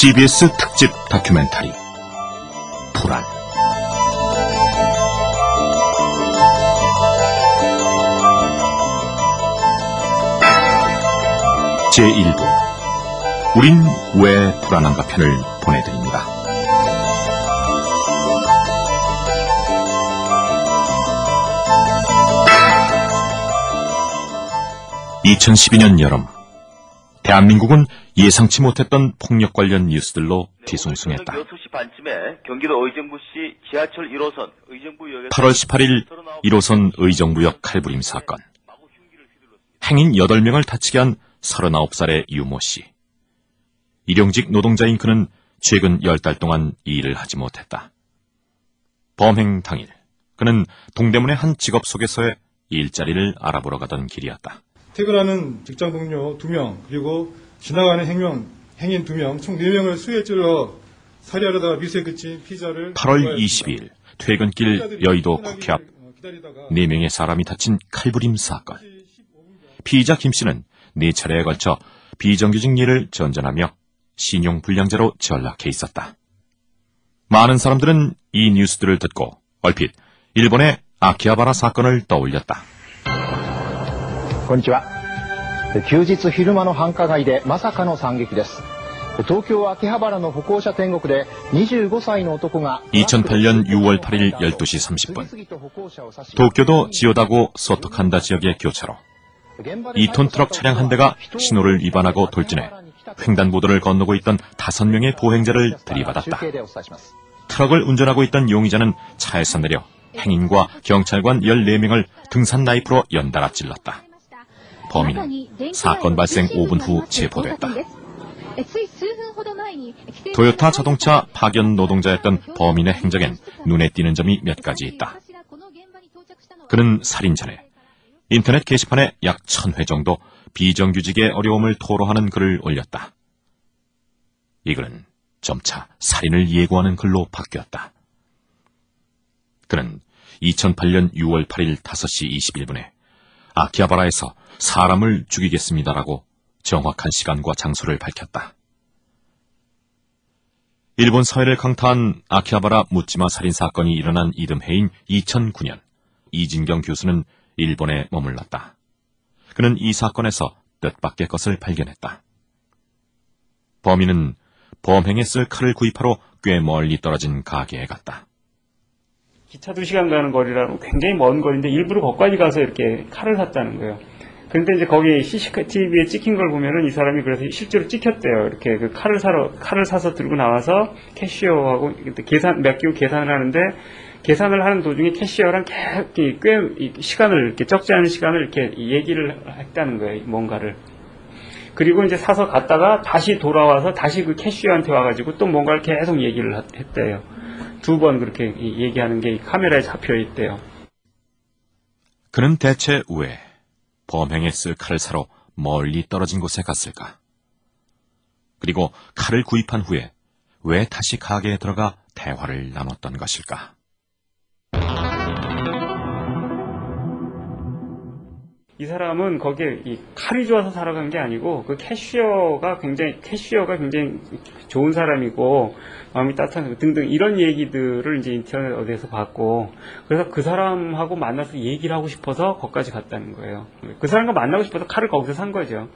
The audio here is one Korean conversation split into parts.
CBS 특집 다큐멘터리. 불안. 제1부. 우린 왜 불안한가 편을 보내드립니다. 2012년 여름 대한민국은 예상치 못했던 폭력 관련 뉴스들로 뒤숭숭했다. 6시 반쯤에 경기도 의정부시 지하철 1호선 의정부역에서 8월 18일 1호선 의정부역 칼부림 사건. 행인 8명을 다치게 한 39살의 유모 씨. 일용직 노동자인 그는 최근 10달 동안 일을 하지 못했다. 범행 당일, 그는 동대문의 한 직업 소개서에 일자리를 알아보러 가던 길이었다. 퇴근하는 직장 동료 2명, 그리고 지나가는 행명, 행인 2명, 총 4명을 수에 찔러 살해하려다가 미수에 그친 피자를 8월 22일 퇴근길 여의도 국회 앞 4명의 사람이 다친 칼부림 사건. 피의자 김 씨는 4차례에 걸쳐 비정규직 일을 전전하며 신용불량자로 전락해 있었다. 많은 사람들은 이 뉴스들을 듣고 얼핏 일본의 아키하바라 사건을 떠올렸다. こんにちは。休日昼間の繁華街でまさかの惨劇です。東京秋葉原の歩行者天国で25歳の男が 2008년 6월 8일 12시 30분 도쿄도 지오다고 소토칸다 지역의 교차로 2톤 트럭 차량 한 대가 신호를 위반하고 돌진해 횡단보도를 건너고 있던 5명의 보행자를 들이받았다. 트럭을 운전하고 있던 용의자는 차에서 내려 행인과 경찰관 14명을 등산 나이프로 연달아 찔렀다. 범인은 사건 발생 5분 후 체포됐다. 토요타 자동차 파견 노동자였던 범인의 행적엔 눈에 띄는 점이 몇 가지 있다. 그는 살인 전에 인터넷 게시판에 약 천 회 정도 비정규직의 어려움을 토로하는 글을 올렸다. 이 글은 점차 살인을 예고하는 글로 바뀌었다. 그는 2008년 6월 8일 5시 21분에 아키하바라에서 사람을 죽이겠습니다라고 정확한 시간과 장소를 밝혔다. 일본 사회를 강타한 아키하바라 묻지마 살인 사건이 일어난 이듬해인 2009년 이진경 교수는 일본에 머물렀다. 그는 이 사건에서 뜻밖의 것을 발견했다. 범인은 범행에 쓸 칼을 구입하러 꽤 멀리 떨어진 가게에 갔다. 기차 2시간 가는 거리라면 굉장히 먼 거리인데 일부러 거기까지 가서 이렇게 칼을 샀다는 거예요. 그런데 이제 거기 CCTV에 찍힌 걸 보면은 이 사람이 그래서 실제로 찍혔대요. 이렇게 그 칼을 사러, 칼을 사서 들고 나와서 캐시어하고 계산, 맡기고 계산을 하는데 계산을 하는 도중에 캐시어랑 꽤, 꽤 시간을, 이렇게 적지 않은 시간을 이렇게 얘기를 했다는 거예요. 뭔가를. 그리고 이제 사서 갔다가 다시 돌아와서 다시 그 캐시어한테 와가지고 또 뭔가를 계속 얘기를 했대요. 두 번 그렇게 얘기하는 게 카메라에 잡혀 있대요. 그는 대체 왜 범행에 쓸 칼을 사러 멀리 떨어진 곳에 갔을까? 그리고 칼을 구입한 후에 왜 다시 가게에 들어가 대화를 나눴던 것일까? 이 사람은 거기에 이 칼이 좋아서 살아간 게 아니고 그 캐시어가 굉장히 캐시어가 굉장히 좋은 사람이고 마음이 따뜻한 등등 이런 얘기들을 이제 인터넷 어디에서 봤고 그래서 그 사람하고 만나서 얘기를 하고 싶어서 거기까지 갔다는 거예요. 그 사람과 만나고 싶어서 칼을 거기서 산 거죠.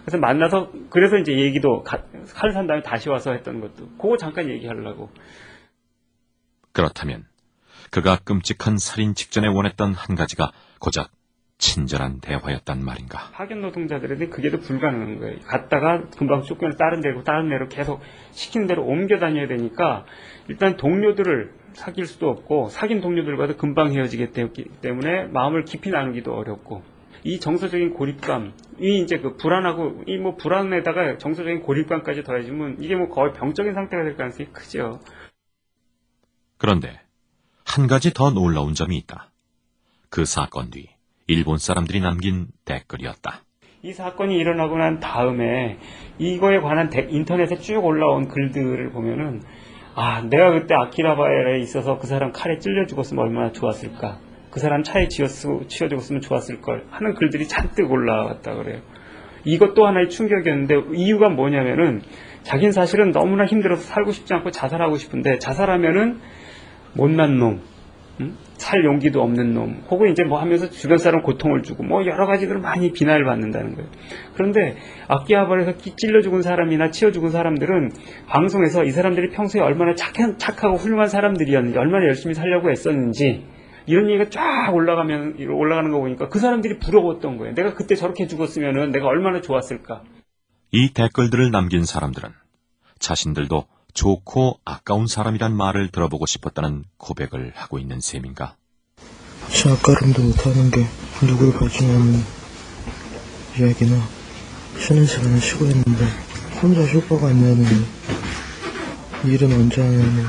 그래서 만나서 그래서 이제 얘기도 칼을 산 다음에 다시 와서 했던 것도 그거 잠깐 얘기하려고. 그렇다면 그가 끔찍한 살인 직전에 원했던 한 가지가 고작 친절한 대화였단 말인가. 파견 노동자들에게 그게도 불가능한 거예요. 갔다가 금방 쫓겨나 다른 데로 다른 데로 계속 시키는 대로 옮겨 다녀야 되니까 일단 동료들을 사귈 수도 없고 사귄 동료들과도 금방 헤어지기 때문에 마음을 깊이 나누기도 어렵고 이 정서적인 고립감이 이제 그 불안하고 이 뭐 불안에다가 정서적인 고립감까지 더해지면 이게 뭐 거의 병적인 상태가 될 가능성이 크죠. 그런데 한 가지 더 놀라운 점이 있다. 그 사건 뒤 일본 사람들이 남긴 댓글이었다. 이 사건이 일어나고 난 다음에 이거에 관한 인터넷에 쭉 올라온 글들을 보면은 아 내가 그때 아키라바에 있어서 그 사람 칼에 찔려 죽었으면 얼마나 좋았을까 그 사람 차에 치여 죽었으면 좋았을 걸 하는 글들이 잔뜩 올라왔다 그래요. 이것도 하나의 충격이었는데 이유가 뭐냐면은 자기는 사실은 너무나 힘들어서 살고 싶지 않고 자살하고 싶은데 자살하면은 못난 놈, 음? 살 용기도 없는 놈, 혹은 이제 뭐 하면서 주변 사람 고통을 주고 뭐 여러 가지들 많이 비난을 받는다는 거예요. 그런데 악기아발에서 찔러 죽은 사람이나 치어 죽은 사람들은 방송에서 이 사람들이 평소에 얼마나 착한, 착하고 훌륭한 사람들이었는지, 얼마나 열심히 살려고 했었는지, 이런 얘기가 쫙 올라가면, 올라가는 거 보니까 그 사람들이 부러웠던 거예요. 내가 그때 저렇게 죽었으면 내가 얼마나 좋았을까. 이 댓글들을 남긴 사람들은 자신들도 좋고 아까운 사람이란 말을 들어보고 싶었다는 고백을 하고 있는 셈인가? 시간가름도 못하는 게 누굴 봐주냐는 이야기나 쉬는 시간에 쉬고 있는데 혼자 슈퍼가 있냐는 일은 언제 하냐는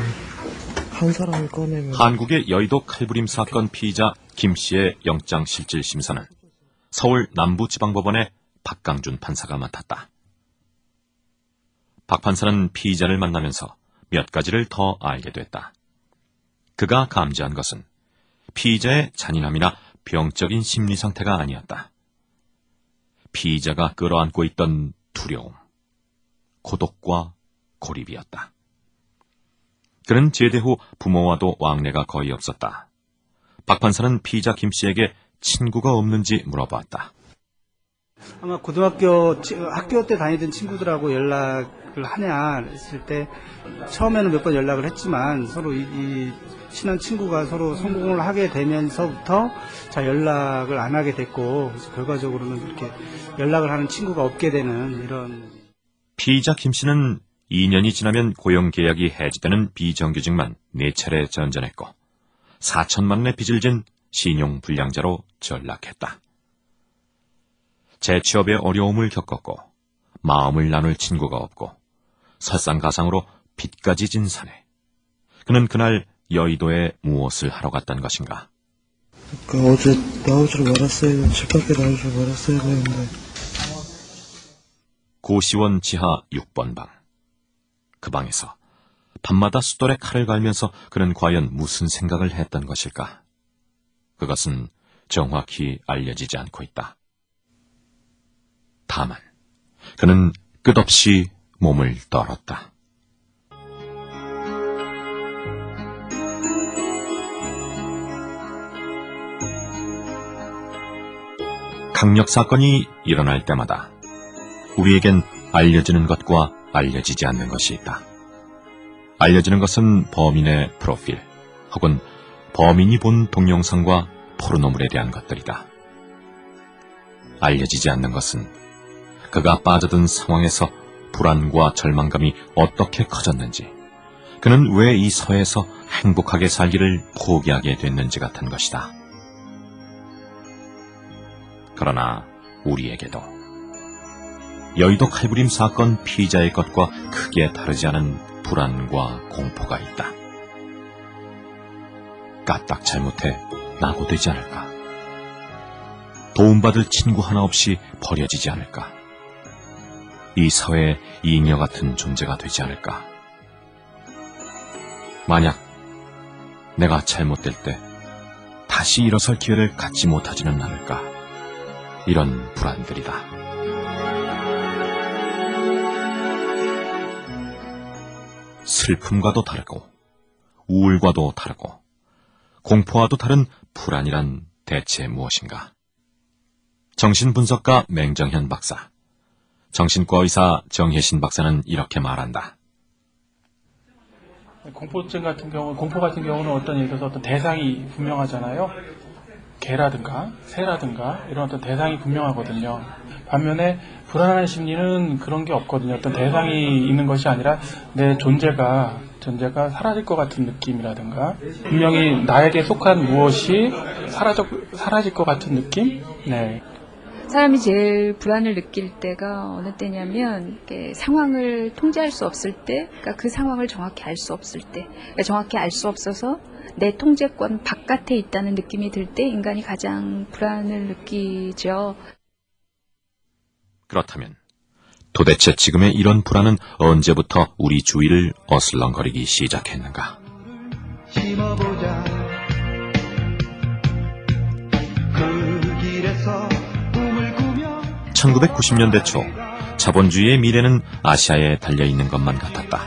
한 사람을 꺼내면 한국의 여의도 칼부림 사건 피의자 김 씨의 영장 실질 심사는 서울 남부지방법원의 박강준 판사가 맡았다. 박 판사는 피의자를 만나면서 몇 가지를 더 알게 됐다. 그가 감지한 것은 피의자의 잔인함이나 병적인 심리 상태가 아니었다. 피의자가 끌어안고 있던 두려움, 고독과 고립이었다. 그는 제대 후 부모와도 왕래가 거의 없었다. 박 판사는 피의자 김 씨에게 친구가 없는지 물어봤다. 아마 고등학교 치- 학교 때 다니던 친구들하고 연락을 하냐 했을 때 처음에는 몇 번 연락을 했지만 서로 이, 이 친한 친구가 서로 성공을 하게 되면서부터 잘 연락을 안 하게 됐고 결과적으로는 이렇게 연락을 하는 친구가 없게 되는 이런 피의자 김 씨는 2년이 지나면 고용 계약이 해지되는 비정규직만 4차례 전전했고 4천만 원의 빚을 진 신용불량자로 전락했다. 재취업에 어려움을 겪었고 마음을 나눌 친구가 없고 설상가상으로 빚까지 진 사내. 그는 그날 여의도에 무엇을 하러 갔단 것인가? 그 어제 나오지를 말았어야 집 밖에 나오지를 말았어야 되는데 고시원 지하 6번 방. 그 방에서 밤마다 숫돌에 칼을 갈면서 그는 과연 무슨 생각을 했던 것일까? 그것은 정확히 알려지지 않고 있다. 다만, 그는 끝없이 몸을 떨었다. 강력 사건이 일어날 때마다 우리에겐 알려지는 것과 알려지지 않는 것이 있다. 알려지는 것은 범인의 프로필 혹은 범인이 본 동영상과 포르노물에 대한 것들이다. 알려지지 않는 것은 그가 빠져든 상황에서 불안과 절망감이 어떻게 커졌는지, 그는 왜 이 서에서 행복하게 살기를 포기하게 됐는지 같은 것이다. 그러나 우리에게도 여의도 칼부림 사건 피의자의 것과 크게 다르지 않은 불안과 공포가 있다. 까딱 잘못해 낙오되지 않을까? 도움받을 친구 하나 없이 버려지지 않을까? 이 사회의 잉여 같은 존재가 되지 않을까? 만약 내가 잘못될 때 다시 일어설 기회를 갖지 못하지는 않을까? 이런 불안들이다. 슬픔과도 다르고 우울과도 다르고 공포와도 다른 불안이란 대체 무엇인가? 정신분석가 맹정현 박사, 정신과 의사 정혜신 박사는 이렇게 말한다. 공포증 같은 경우, 공포 같은 경우는 어떤 예를 들어서 어떤 대상이 분명하잖아요. 개라든가 새라든가 이런 어떤 대상이 분명하거든요. 반면에 불안한 심리는 그런 게 없거든요. 어떤 대상이 있는 것이 아니라 내 존재가 존재가 사라질 것 같은 느낌이라든가 분명히 나에게 속한 무엇이 사라져 사라질 것 같은 느낌. 네. 사람이 제일 불안을 느낄 때가 어느 때냐면 상황을 통제할 수 없을 때, 그러니까 그 상황을 정확히 알 수 없을 때, 그러니까 정확히 알 수 없어서 내 통제권 바깥에 있다는 느낌이 들 때 인간이 가장 불안을 느끼죠. 그렇다면 도대체 지금의 이런 불안은 언제부터 우리 주위를 어슬렁거리기 시작했는가? 심어보자 1990년대 초 자본주의의 미래는 아시아에 달려 있는 것만 같았다.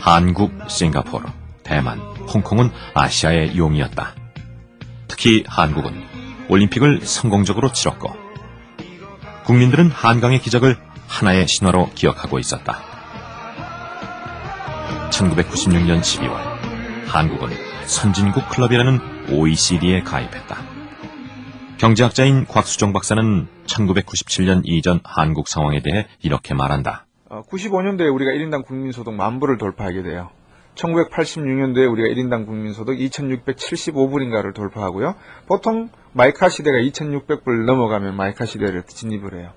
한국, 싱가포르, 대만, 홍콩은 아시아의 용이었다. 특히 한국은 올림픽을 성공적으로 치렀고 국민들은 한강의 기적을 하나의 신화로 기억하고 있었다. 1996년 12월 한국은 선진국 클럽이라는 OECD에 가입했다. 경제학자인 곽수정 박사는 1997년 이전 한국 상황에 대해 이렇게 말한다. 95년도에 우리가 1인당 국민소득 만 불을 돌파하게 돼요. 1986년도에 우리가 1인당 국민소득 2675불인가를 돌파하고요. 보통 마이카 시대가 2600불 넘어가면 마이카 시대를 진입을 해요.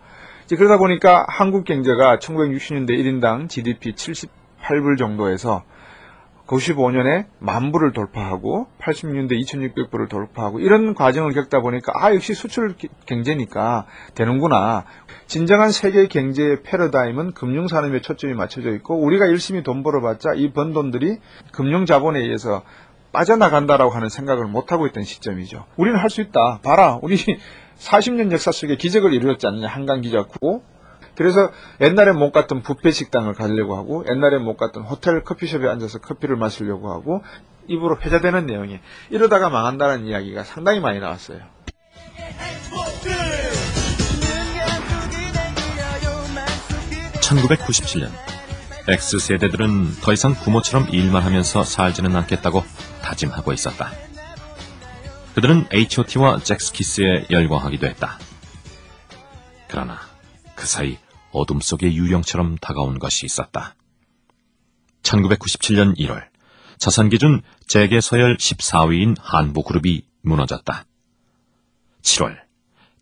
그러다 보니까 한국 경제가 1960년대 1인당 GDP 78불 정도에서 95년에 만 불을 돌파하고 80년대 2600불을 돌파하고 이런 과정을 겪다 보니까 아 역시 수출 기- 경제니까 되는구나. 진정한 세계 경제의 패러다임은 금융 산업에 초점이 맞춰져 있고 우리가 열심히 돈 벌어봤자 이 번 돈들이 금융 자본에 의해서 빠져나간다라고 하는 생각을 못 하고 있던 시점이죠. 우리는 할 수 있다. 봐라. 우리 40년 역사 속에 기적을 이루었지 않느냐. 한강 기적 고 그래서 옛날에 못 갔던 뷔페 식당을 가려고 하고 옛날에 못 갔던 호텔 커피숍에 앉아서 커피를 마시려고 하고 입으로 회자되는 내용이 이러다가 망한다는 이야기가 상당히 많이 나왔어요. 1997년 X세대들은 더 이상 부모처럼 일만 하면서 살지는 않겠다고 다짐하고 있었다. 그들은 H.O.T와 잭스키스에 열광하기도 했다. 그러나 그 사이 어둠 속의 유령처럼 다가온 것이 있었다. 1997년 1월 자산 기준 재계 서열 14위인 한보 그룹이 무너졌다. 7월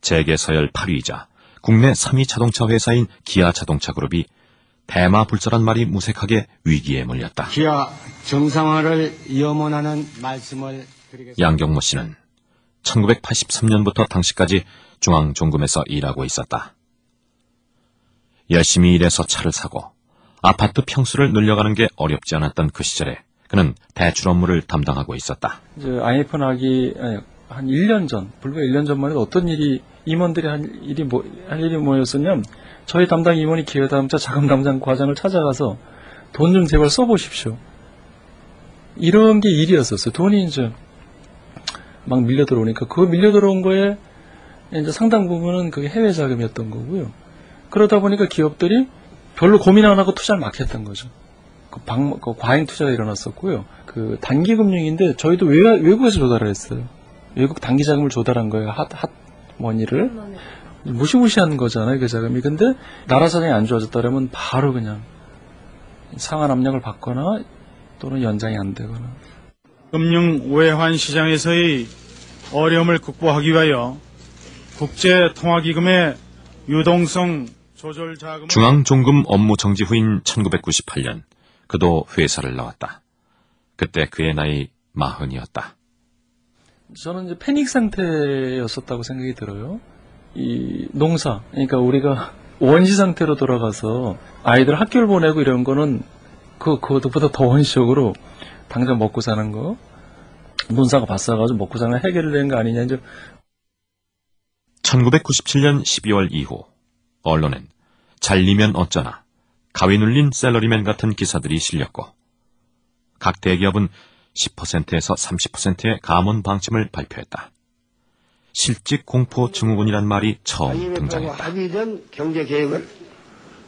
재계 서열 8위이자 국내 3위 자동차 회사인 기아 자동차 그룹이 대마 불사란 말이 무색하게 위기에 몰렸다. 기아 정상화를 염원하는 말씀을 드리겠습니다. 양경모 씨는 1983년부터 당시까지 중앙종금에서 일하고 있었다. 열심히 일해서 차를 사고 아파트 평수를 늘려가는 게 어렵지 않았던 그 시절에 그는 대출 업무를 담당하고 있었다. 이제 IF 나기 한 1년 전, 불과 1년 전만 해도 어떤 일이 임원들이 한 일이 뭐, 할 일이 뭐였었냐면 저희 담당 임원이 기회다음자 자금 담당 과장을 찾아가서 돈 좀 제발 써보십시오. 이런 게 일이었었어요. 돈이 이제 막 밀려 들어오니까 그 밀려 들어온 거에 이제 상당 부분은 그게 해외 자금이었던 거고요. 그러다 보니까 기업들이 별로 고민 안 하고 투자를 막 했던 거죠. 그 방, 그 과잉 투자가 일어났었고요. 그 단기 금융인데 저희도 외, 외국에서 조달을 했어요. 외국 단기 자금을 조달한 거예요. 핫, 핫 머니를. 무시무시한 거잖아요, 그 자금이. 근데 나라 사정이 안 좋아졌다면 바로 그냥 상한 압력을 받거나 또는 연장이 안 되거나. 금융 외환 시장에서의 어려움을 극복하기 위하여 국제통화기금의 유동성 중앙종금 업무 정지 후인 1998년 그도 회사를 나왔다. 그때 그의 나이 마흔이었다. 저는 이제 패닉 상태였었다고 생각이 들어요. 이 농사, 그러니까 우리가 원시 상태로 돌아가서 아이들 학교를 보내고 이런 거는 그, 그것보다 더 원시적으로 당장 먹고 사는 거, 논사가 봤어가지고 먹고 사는 거 해결을 낸 거 아니냐, 이제 1997년 12월 이후 언론엔 잘리면 어쩌나 가위 눌린 셀러리맨 같은 기사들이 실렸고 각 대기업은 10%에서 30%의 감원 방침을 발표했다. 실직 공포 증후군이란 말이 처음 IMF하고 등장했다. 합의된 경제 계획을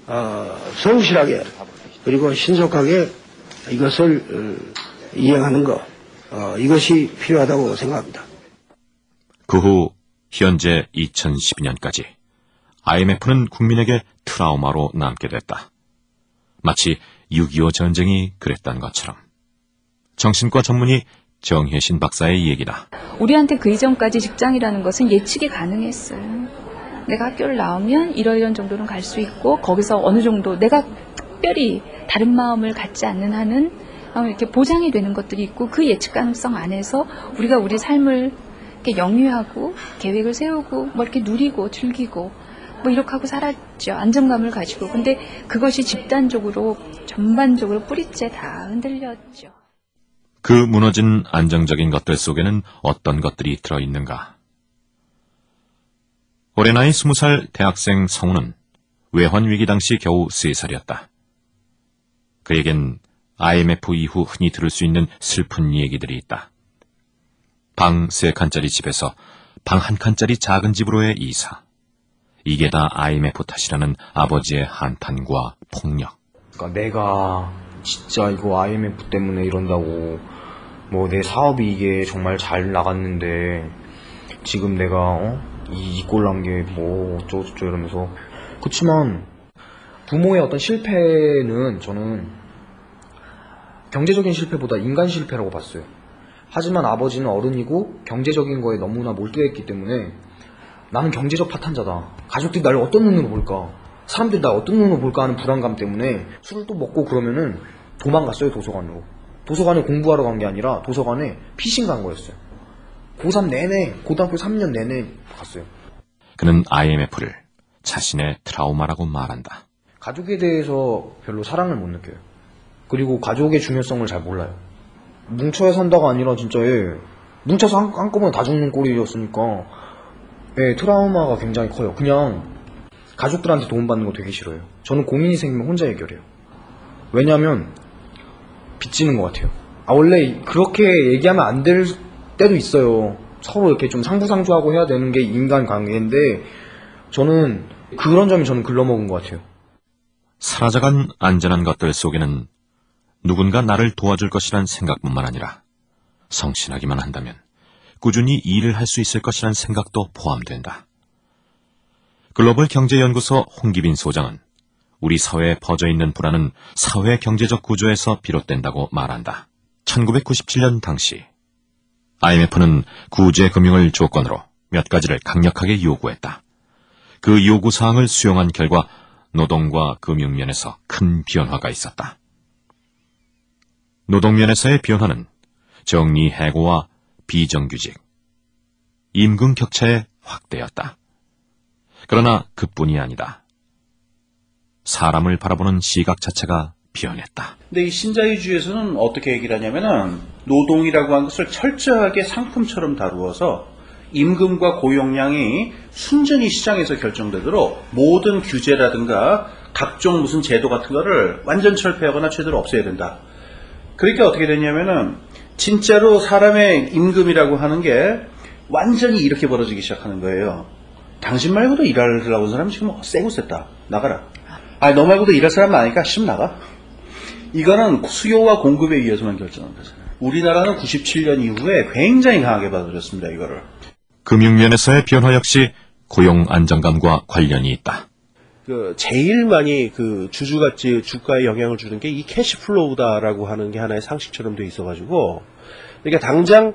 어, 성실하게 그리고 신속하게 이것을 어, 이행하는 것 어, 이것이 필요하다고 생각합니다. 그 후 현재 2012년까지 IMF는 국민에게 트라우마로 남게 됐다. 마치 6.25 전쟁이 그랬던 것처럼. 정신과 전문의 정혜신 박사의 얘기다. 우리한테 그 이전까지 직장이라는 것은 예측이 가능했어요. 내가 학교를 나오면 이러이런 정도는 갈 수 있고 거기서 어느 정도 내가 특별히 다른 마음을 갖지 않는 한은 어, 이렇게 보장이 되는 것들이 있고 그 예측 가능성 안에서 우리가 우리 삶을 이렇게 영위하고 계획을 세우고 뭐 이렇게 누리고 즐기고 뭐 이렇게 하고 살았죠. 안정감을 가지고. 근데 그것이 집단적으로 전반적으로 뿌리째 다 흔들렸죠. 그 무너진 안정적인 것들 속에는 어떤 것들이 들어있는가? 올해 나이 20살 대학생 성우는 외환 위기 당시 겨우 3살이었다. 그에겐 IMF 이후 흔히 들을 수 있는 슬픈 얘기들이 있다. 방 세 칸짜리 집에서 방 한 칸짜리 작은 집으로의 이사. 이게 다 IMF 탓이라는 아버지의 한탄과 폭력. 그러니까 내가 진짜 이거 IMF 때문에 이런다고 뭐 내 사업이 이게 정말 잘 나갔는데 지금 내가 어? 이꼴 난 게 뭐 어쩌고저쩌고 이러면서 그렇지만 부모의 어떤 실패는 저는 경제적인 실패보다 인간 실패라고 봤어요. 하지만 아버지는 어른이고 경제적인 거에 너무나 몰두했기 때문에 나는 경제적 파탄자다. 가족들이 나를 어떤 눈으로 볼까? 사람들이 날 어떤 눈으로 볼까 하는 불안감 때문에 술을 또 먹고 그러면은 도망갔어요, 도서관으로. 도서관에 공부하러 간 게 아니라 도서관에 피신 간 거였어요. 고3 내내, 고등학교 3년 내내 갔어요. 그는 IMF를 자신의 트라우마라고 말한다. 가족에 대해서 별로 사랑을 못 느껴요. 그리고 가족의 중요성을 잘 몰라요. 뭉쳐야 산다가 아니라 진짜 예, 뭉쳐서 한, 한꺼번에 다 죽는 꼴이었으니까 예, 트라우마가 굉장히 커요. 그냥 가족들한테 도움받는 거 되게 싫어요. 저는 고민이 생기면 혼자 해결해요. 왜냐하면 빚지는 것 같아요. 아 원래 그렇게 얘기하면 안 될 때도 있어요. 서로 이렇게 좀 상부상조하고 해야 되는 게 인간 관계인데 저는 그런 점이 저는 글러먹은 것 같아요. 사라져간 안전한 것들 속에는 누군가 나를 도와줄 것이란 생각뿐만 아니라 성실하기만 한다면 꾸준히 일을 할 수 있을 것이란 생각도 포함된다. 글로벌 경제연구소 홍기빈 소장은 우리 사회에 퍼져 있는 불안은 사회 경제적 구조에서 비롯된다고 말한다. 1997년 당시 IMF는 구제 금융을 조건으로 몇 가지를 강력하게 요구했다. 그 요구 사항을 수용한 결과 노동과 금융 면에서 큰 변화가 있었다. 노동 면에서의 변화는 정리 해고와 비정규직, 임금 격차의 확대였다. 그러나 그뿐이 아니다. 사람을 바라보는 시각 자체가 변했다. 근데 이 신자유주의에서는 어떻게 얘기를 하냐면은 노동이라고 하는 것을 철저하게 상품처럼 다루어서 임금과 고용량이 순전히 시장에서 결정되도록 모든 규제라든가 각종 무슨 제도 같은 거를 완전 철폐하거나 최대로 없애야 된다. 그러니까 어떻게 됐냐면은 진짜로 사람의 임금이라고 하는 게 완전히 이렇게 벌어지기 시작하는 거예요. 당신 말고도 일하려고 하는 사람이 지금 쌔고 쌨다. 나가라. 아니, 너 말고도 일할 사람 많으니까 심 나가. 이거는 수요와 공급에 의해서만 결정한 거잖아요. 우리나라는 97년 이후에 굉장히 강하게 받아들였습니다, 이거를. 금융면에서의 변화 역시 고용 안정감과 관련이 있다. 그 제일 많이 그 주주가치 주가에 영향을 주는 게 이 cash flow다라고 하는 게 하나의 상식처럼 돼 있어가지고 그러니까 당장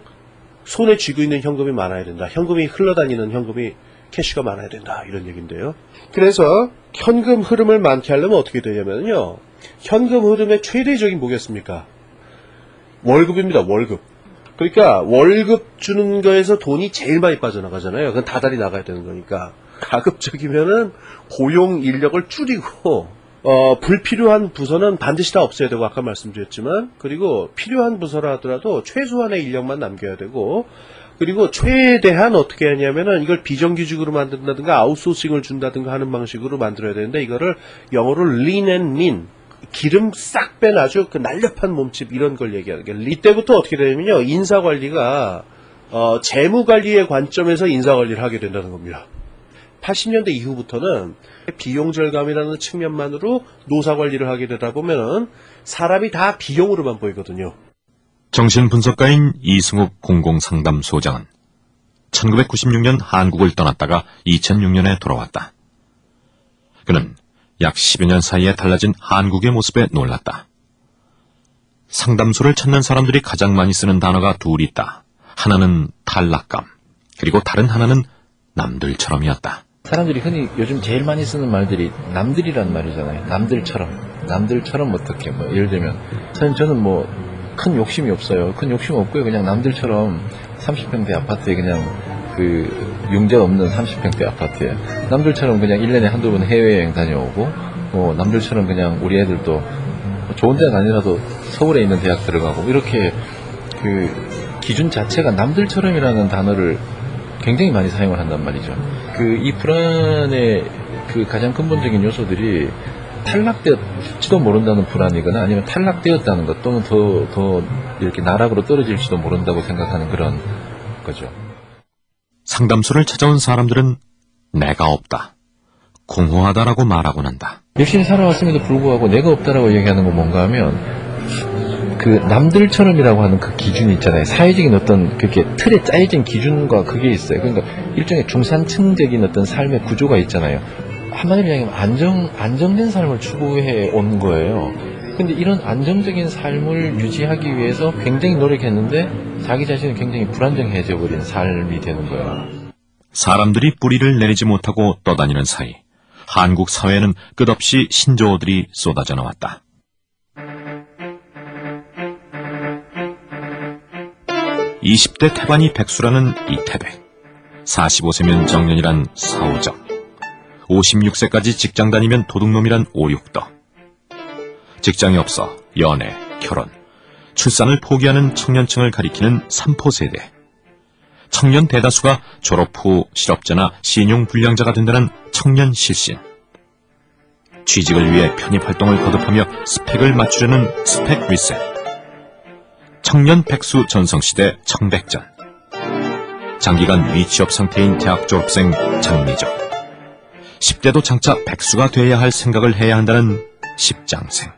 손에 쥐고 있는 현금이 많아야 된다. 현금이 흘러다니는 현금이 캐시가 많아야 된다. 이런 얘기인데요. 그래서 현금 흐름을 많게 하려면 어떻게 되냐면요. 현금 흐름의 최대적인 뭐겠습니까? 월급입니다. 월급. 그러니까 월급 주는 거에서 돈이 제일 많이 빠져나가잖아요. 그건 다달이 나가야 되는 거니까. 가급적이면은 고용 인력을 줄이고 어, 불필요한 부서는 반드시 다 없애야 되고 아까 말씀드렸지만 그리고 필요한 부서라 하더라도 최소한의 인력만 남겨야 되고 그리고 최대한 어떻게 하냐면은 이걸 비정규직으로 만든다든가 아웃소싱을 준다든가 하는 방식으로 만들어야 되는데 이거를 영어로 lean and mean 기름 싹 뺀 아주 그 날렵한 몸집 이런 걸 얘기하는 게 이때부터 어떻게 되냐면요 인사 관리가 어, 재무 관리의 관점에서 인사 관리를 하게 된다는 겁니다. 80년대 이후부터는 비용 절감이라는 측면만으로 노사 관리를 하게 되다 보면은 사람이 다 비용으로만 보이거든요. 정신분석가인 이승욱 공공상담소장은 1996년 한국을 떠났다가 2006년에 돌아왔다. 그는 약 10여 년 사이에 달라진 한국의 모습에 놀랐다. 상담소를 찾는 사람들이 가장 많이 쓰는 단어가 둘 있다. 하나는 탈락감, 그리고 다른 하나는 남들처럼이었다. 사람들이 흔히 요즘 제일 많이 쓰는 말들이 남들이란 말이잖아요. 남들처럼. 남들처럼 어떻게, 뭐, 예를 들면, 사실 저는 뭐, 큰 욕심이 없어요. 큰 욕심 없고요. 그냥 남들처럼 30평대 아파트에 그냥 그, 융자 없는 30평대 아파트에. 남들처럼 그냥 1년에 한두 번 해외여행 다녀오고, 뭐, 남들처럼 그냥 우리 애들도 좋은 대학 아니라도 서울에 있는 대학 들어가고, 이렇게 그, 기준 자체가 남들처럼이라는 단어를 굉장히 많이 사용을 한단 말이죠. 그 이 불안의 그 가장 근본적인 요소들이 탈락되었지도 모른다는 불안이거나 아니면 탈락되었다는 것 또는 더, 더 이렇게 나락으로 떨어질지도 모른다고 생각하는 그런 거죠. 상담소를 찾아온 사람들은 내가 없다. 공허하다라고 말하곤 한다. 열심히 살아왔음에도 불구하고 내가 없다라고 얘기하는 건 뭔가 하면 그 남들처럼이라고 하는 그 기준이 있잖아요. 사회적인 어떤 그렇게 틀에 짜여진 기준과 그게 있어요. 그러니까 일종의 중산층적인 어떤 삶의 구조가 있잖아요. 한마디로 얘기하면 안정, 안정된 삶을 추구해 온 거예요. 근데 이런 안정적인 삶을 유지하기 위해서 굉장히 노력했는데 자기 자신은 굉장히 불안정해져 버린 삶이 되는 거예요. 사람들이 뿌리를 내리지 못하고 떠다니는 사이 한국 사회는 끝없이 신조어들이 쏟아져 나왔다. (20대) 태반이 백수라는 이태백 (45세면 정년이란 사우적) (56세까지) 직장 다니면 도둑놈이란 오육덕 직장이 없어 연애, 결혼, 출산을 포기하는 청년층을 가리키는 삼포 세대 청년 대다수가 졸업 후 실업자나 신용불량자가 된다는 청년 실신. 취직을 위해 편입 활동을 거듭하며 스펙을 맞추려는 스펙 리셋. 청년 백수 전성시대 청백전. 장기간 미취업 상태인 대학 졸업생 장미적. 10대도 장차 백수가 돼야 할 생각을 해야 한다는 십장생.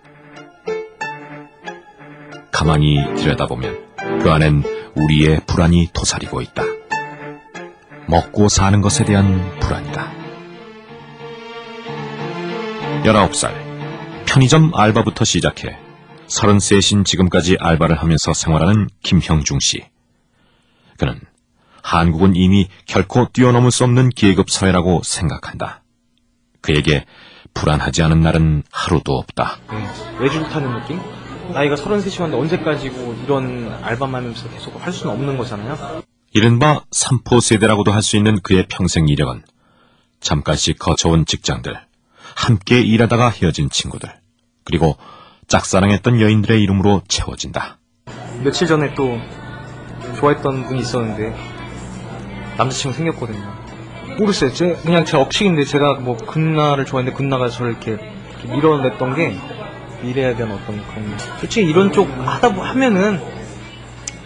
가만히 들여다보면 그 안엔 우리의 불안이 도사리고 있다. 먹고 사는 것에 대한 불안이다. 19살, 편의점 알바부터 시작해 33신 지금까지 알바를 하면서 생활하는 김형중 씨. 그는 한국은 이미 결코 뛰어넘을 수 없는 계급 사회라고 생각한다. 그에게 불안하지 않은 날은 하루도 없다. 외줄 타는 느낌? 나이가 33이었는데 언제까지고 이런 알바만 하면서 계속 할 수는 없는 거잖아요. 이른바 삼포 세대라고도 할 수 있는 그의 평생 이력은 잠깐씩 거쳐온 직장들, 함께 일하다가 헤어진 친구들, 그리고 짝사랑했던 여인들의 이름으로 채워진다. 며칠 전에 또 좋아했던 분이 있었는데 남자친구 생겼거든요. 모르겠어요. 제, 그냥 제 억식인데 제가 뭐 군나를 좋아했는데 군나가 저를 이렇게, 이렇게 밀어냈던 게 미래에 대한 어떤 그런 솔직히 이런 쪽 하다 보- 하면은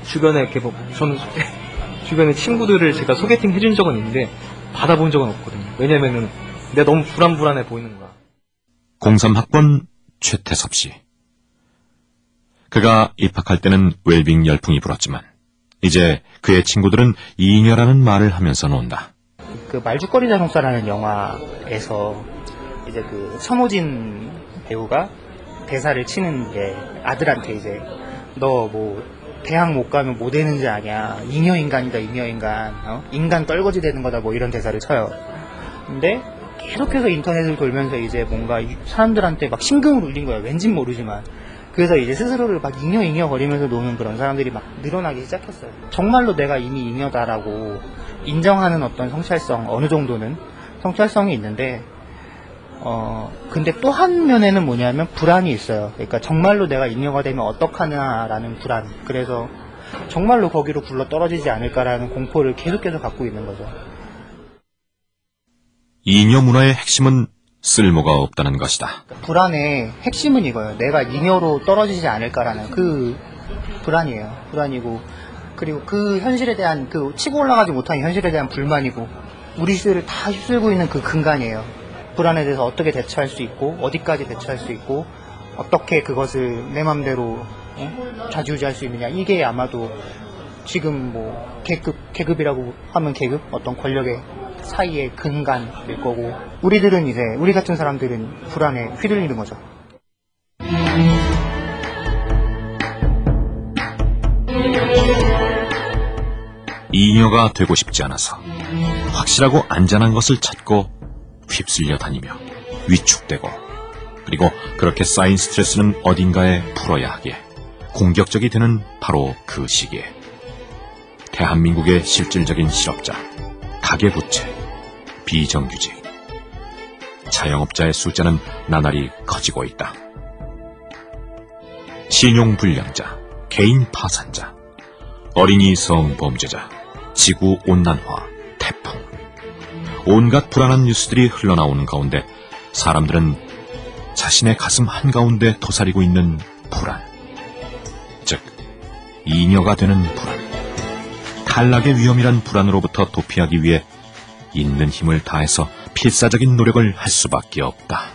주변에 이렇게 뭐 저는 주변에 친구들을 제가 소개팅 해준 적은 있는데 받아본 적은 없거든요. 왜냐면은 내가 너무 불안불안해 보이는 거야. 03학번 최태섭 씨. 그가 입학할 때는 웰빙 열풍이 불었지만 이제 그의 친구들은 이녀라는 말을 하면서 논다. 그 말죽거리 자동차라는 영화에서 이제 그 천호진 배우가 대사를 치는 게 아들한테 이제 너 뭐 대학 못 가면 뭐 되는지 아냐 잉여 인간이다 잉여 인간 어? 인간 떨거지 되는 거다 뭐 이런 대사를 쳐요. 근데 계속해서 인터넷을 돌면서 이제 뭔가 이- 사람들한테 막 심금을 울린 거야. 왠진 모르지만. 그래서 이제 스스로를 막 잉여 잉여 거리면서 노는 그런 사람들이 막 늘어나기 시작했어요. 정말로 내가 이미 잉여다라고 인정하는 어떤 성찰성 어느 정도는 성찰성이 있는데 어 근데 또 한 면에는 뭐냐면 불안이 있어요. 그러니까 정말로 내가 잉여가 되면 어떡하나라는 불안. 그래서 정말로 거기로 굴러 떨어지지 않을까라는 공포를 계속해서 갖고 있는 거죠. 이녀 문화의 핵심은 쓸모가 없다는 것이다. 불안의 핵심은 이거예요. 내가 잉여로 떨어지지 않을까라는 그 불안이에요. 불안이고 그리고 그 현실에 대한 그 치고 올라가지 못한 현실에 대한 불만이고 우리 시대를 다 휩쓸고 있는 그 근간이에요. 불안에 대해서 어떻게 대처할 수 있고 어디까지 대처할 수 있고 어떻게 그것을 내 맘대로 어? 좌지우지할 수 있느냐 이게 아마도 지금 뭐 계급 계급이라고 하면 계급 어떤 권력의 사이의 근간일 거고 우리들은 이제 우리 같은 사람들은 불안에 휘둘리는 거죠. 이녀가 되고 싶지 않아서 확실하고 안전한 것을 찾고 휩쓸려 다니며 위축되고 그리고 그렇게 쌓인 스트레스는 어딘가에 풀어야 하기에 공격적이 되는 바로 그 시기에 대한민국의 실질적인 실업자, 가계부채, 비정규직, 자영업자의 숫자는 나날이 커지고 있다. 신용불량자, 개인 파산자, 어린이 성범죄자, 지구 온난화, 태풍. 온갖 불안한 뉴스들이 흘러나오는 가운데 사람들은 자신의 가슴 한가운데 도사리고 있는 불안. 즉, 이녀가 되는 불안. 탈락의 위험이란 불안으로부터 도피하기 위해 있는 힘을 다해서 필사적인 노력을 할 수밖에 없다.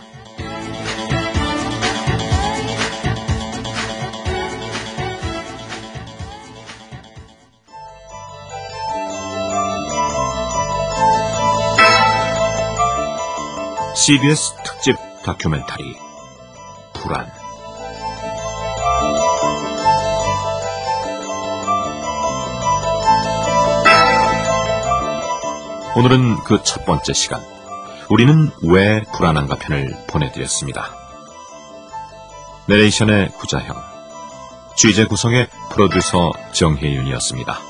CBS 특집 다큐멘터리 불안 오늘은 그 첫 번째 시간 우리는 왜 불안한가 편을 보내드렸습니다. 내레이션의 구자형 취재 구성의 프로듀서 정혜윤이었습니다.